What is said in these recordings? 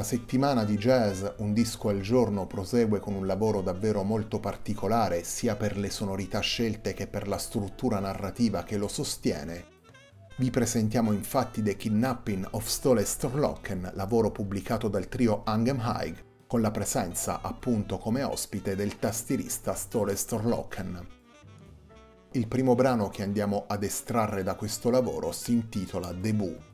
La settimana di jazz Un disco al giorno prosegue con un lavoro davvero molto particolare sia per le sonorità scelte che per la struttura narrativa che lo sostiene. Vi presentiamo infatti The Kidnapping of Stole Storlocken, lavoro pubblicato dal trio Angem Haig, con la presenza appunto come ospite del tastierista Stole Storlocken. Il primo brano che andiamo ad estrarre da questo lavoro si intitola Debut.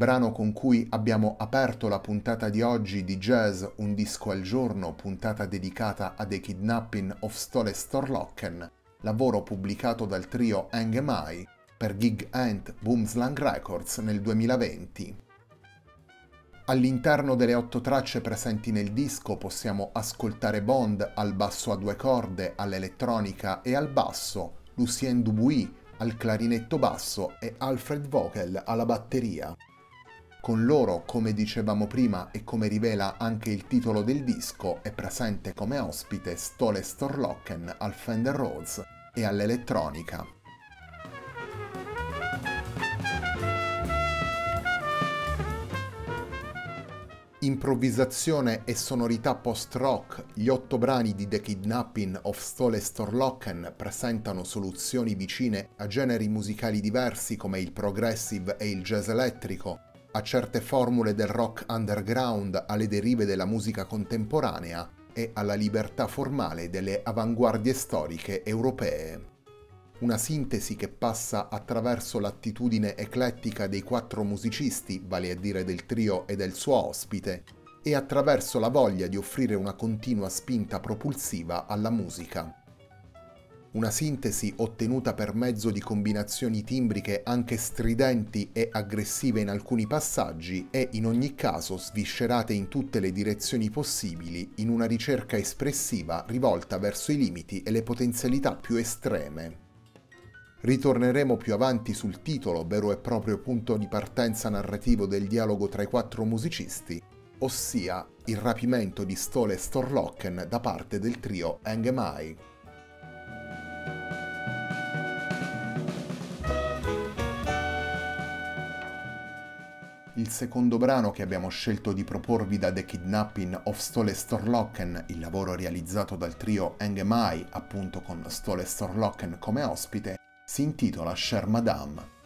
Brano con cui abbiamo aperto la puntata di oggi di Jazz Un disco al giorno, puntata dedicata a The Kidnapping of Stole Storlocken, lavoro pubblicato dal trio Mai per Gig Ant Boomslang Records nel 2020. All'interno delle otto tracce presenti nel disco possiamo ascoltare Bond al basso a due corde, all'elettronica e al basso, Lucien Dubuis al clarinetto basso e Alfred Vogel alla batteria. Con loro, come dicevamo prima e come rivela anche il titolo del disco, è presente come ospite Stole Storlocken al Fender Rhodes e all'elettronica. Improvvisazione e sonorità post-rock, gli otto brani di The Kidnapping of Stole Storlocken presentano soluzioni vicine a generi musicali diversi come il progressive e il jazz elettrico, a certe formule del rock underground, alle derive della musica contemporanea e alla libertà formale delle avanguardie storiche europee una sintesi che passa attraverso l'attitudine eclettica dei quattro musicisti, vale a dire del trio e del suo ospite, e attraverso la voglia di offrire una continua spinta propulsiva alla musica. Una sintesi ottenuta per mezzo di combinazioni timbriche anche stridenti e aggressive in alcuni passaggi e in ogni caso sviscerate in tutte le direzioni possibili in una ricerca espressiva rivolta verso i limiti e le potenzialità più estreme. Ritorneremo più avanti sul titolo, vero e proprio punto di partenza narrativo del dialogo tra i quattro musicisti, ossia il rapimento di Stole Storlocken da parte del trio Engemai. Il secondo brano che abbiamo scelto di proporvi da The Kidnapping of Stole Storlocken, il lavoro realizzato dal trio Engemai, appunto con Stole Storlocken come ospite, si intitola Cher Madame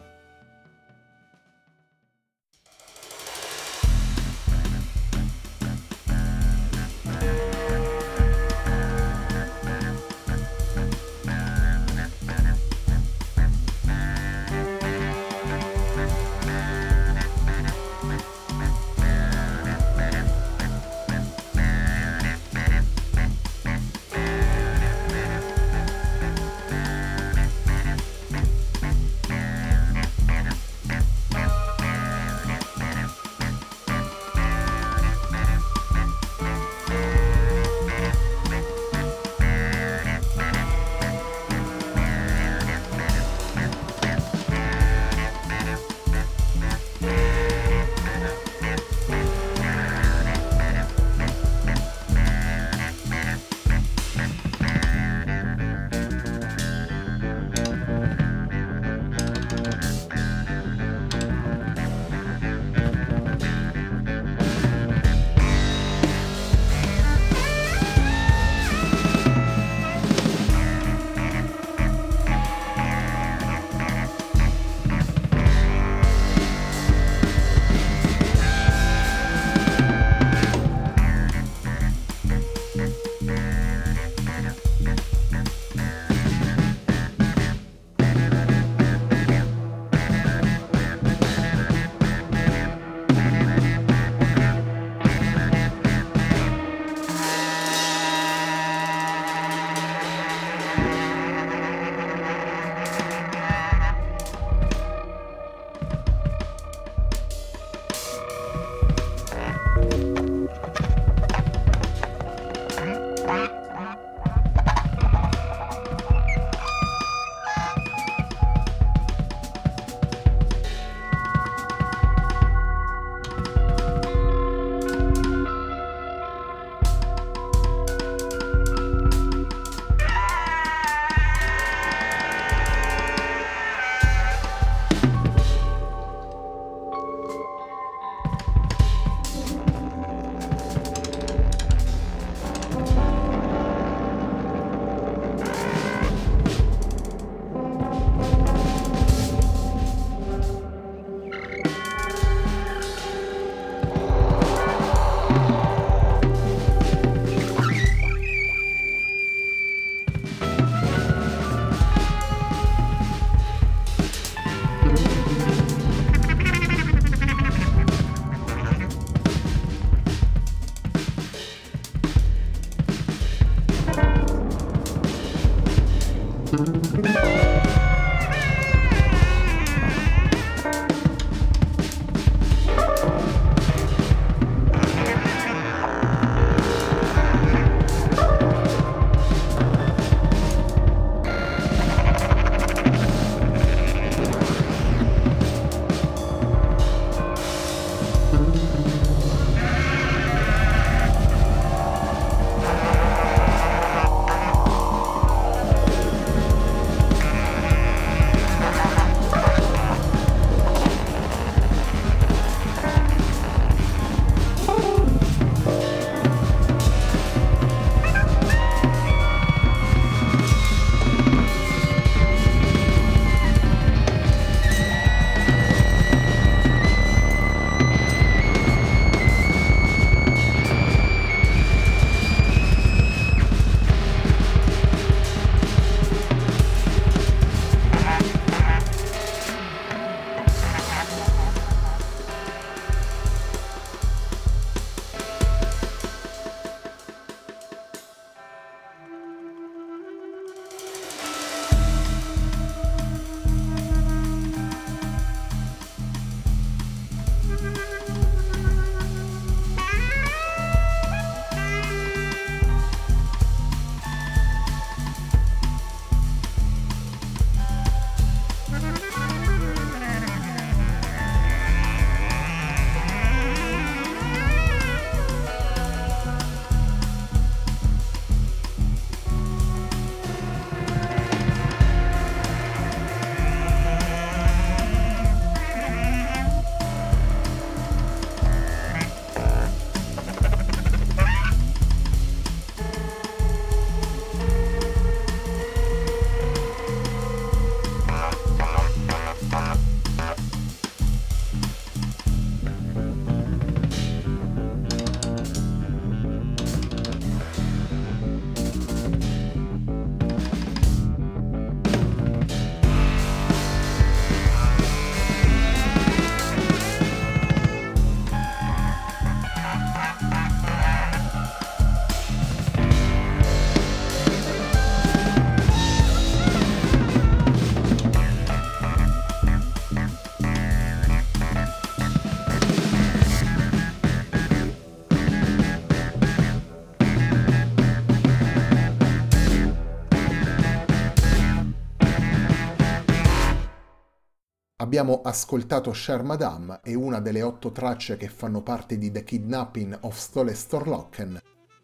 Abbiamo ascoltato Cher Madame e una delle otto tracce che fanno parte di The Kidnapping of Stole Storlocken,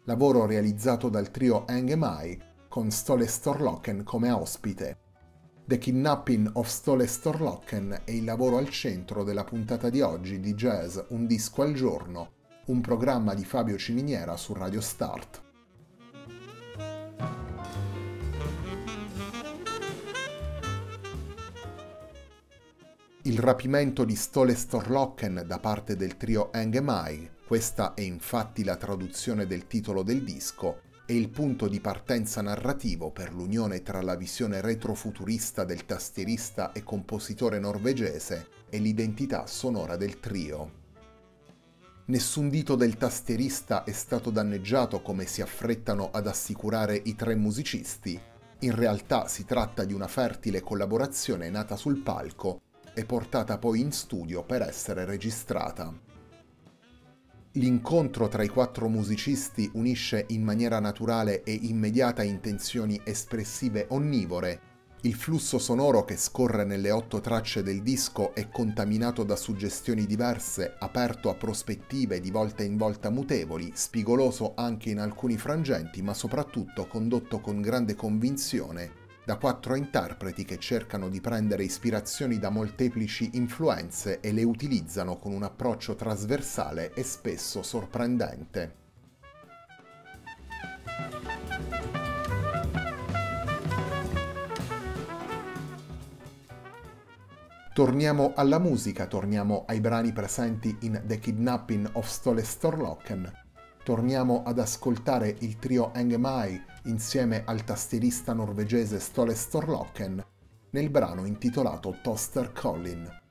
lavoro realizzato dal trio Engemai con Stole Storlocken come ospite. The Kidnapping of Stole Storlocken è il lavoro al centro della puntata di oggi di Jazz Un disco al giorno, un programma di Fabio Ciminiera su Radio Start. Il rapimento di Stole Storlocken da parte del trio Engemai, questa è infatti la traduzione del titolo del disco, è il punto di partenza narrativo per l'unione tra la visione retrofuturista del tastierista e compositore norvegese e l'identità sonora del trio. Nessun dito del tastierista è stato danneggiato come si affrettano ad assicurare i tre musicisti. In realtà si tratta di una fertile collaborazione nata sul palco e portata poi in studio per essere registrata. L'incontro tra i quattro musicisti unisce in maniera naturale e immediata intenzioni espressive onnivore. Il flusso sonoro che scorre nelle otto tracce del disco è contaminato da suggestioni diverse, aperto a prospettive di volta in volta mutevoli, spigoloso anche in alcuni frangenti, ma soprattutto condotto con grande convinzione da quattro interpreti che cercano di prendere ispirazioni da molteplici influenze e le utilizzano con un approccio trasversale e spesso sorprendente. Torniamo alla musica, torniamo ai brani presenti in The Kidnapping of Stole Storlocken, torniamo ad ascoltare il trio Engemai insieme al tastierista norvegese Stole Storlocken nel brano intitolato Toaster Collin.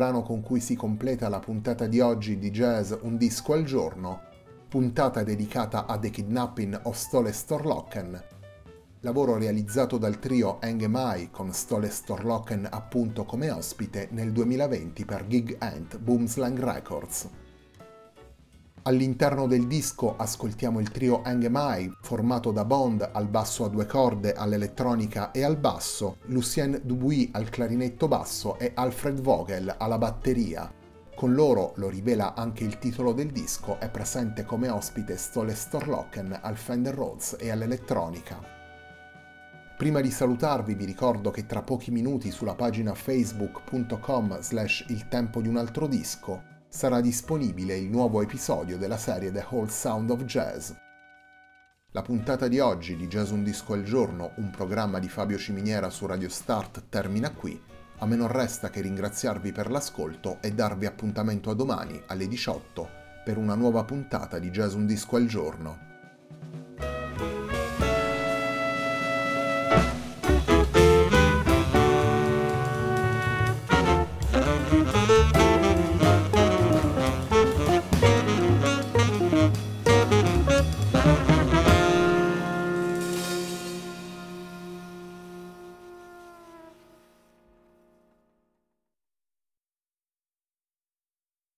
Brano con cui si completa la puntata di oggi di Jazz Un disco al giorno, puntata dedicata a The Kidnapping of Stole Storlocken, lavoro realizzato dal trio Engemai con Stole Storlocken appunto come ospite nel 2020 per Gig Ant Boomslang Records. All'interno del disco ascoltiamo il trio Mai, formato da Bond al basso a due corde, all'elettronica e al basso, Lucien Dubuis al clarinetto basso e Alfred Vogel alla batteria. Con loro, lo rivela anche il titolo del disco, è presente come ospite Stole Storlocken al Fender Rhodes e all'elettronica. Prima di salutarvi vi ricordo che tra pochi minuti sulla pagina facebook.com slash il tempo di un altro disco sarà disponibile il nuovo episodio della serie The Whole Sound of Jazz. La puntata di oggi di Jazz Un Disco al Giorno, un programma di Fabio Ciminiera su Radio Start, termina qui. A me non resta che ringraziarvi per l'ascolto e darvi appuntamento a domani alle 18 per una nuova puntata di Jazz Un Disco al Giorno.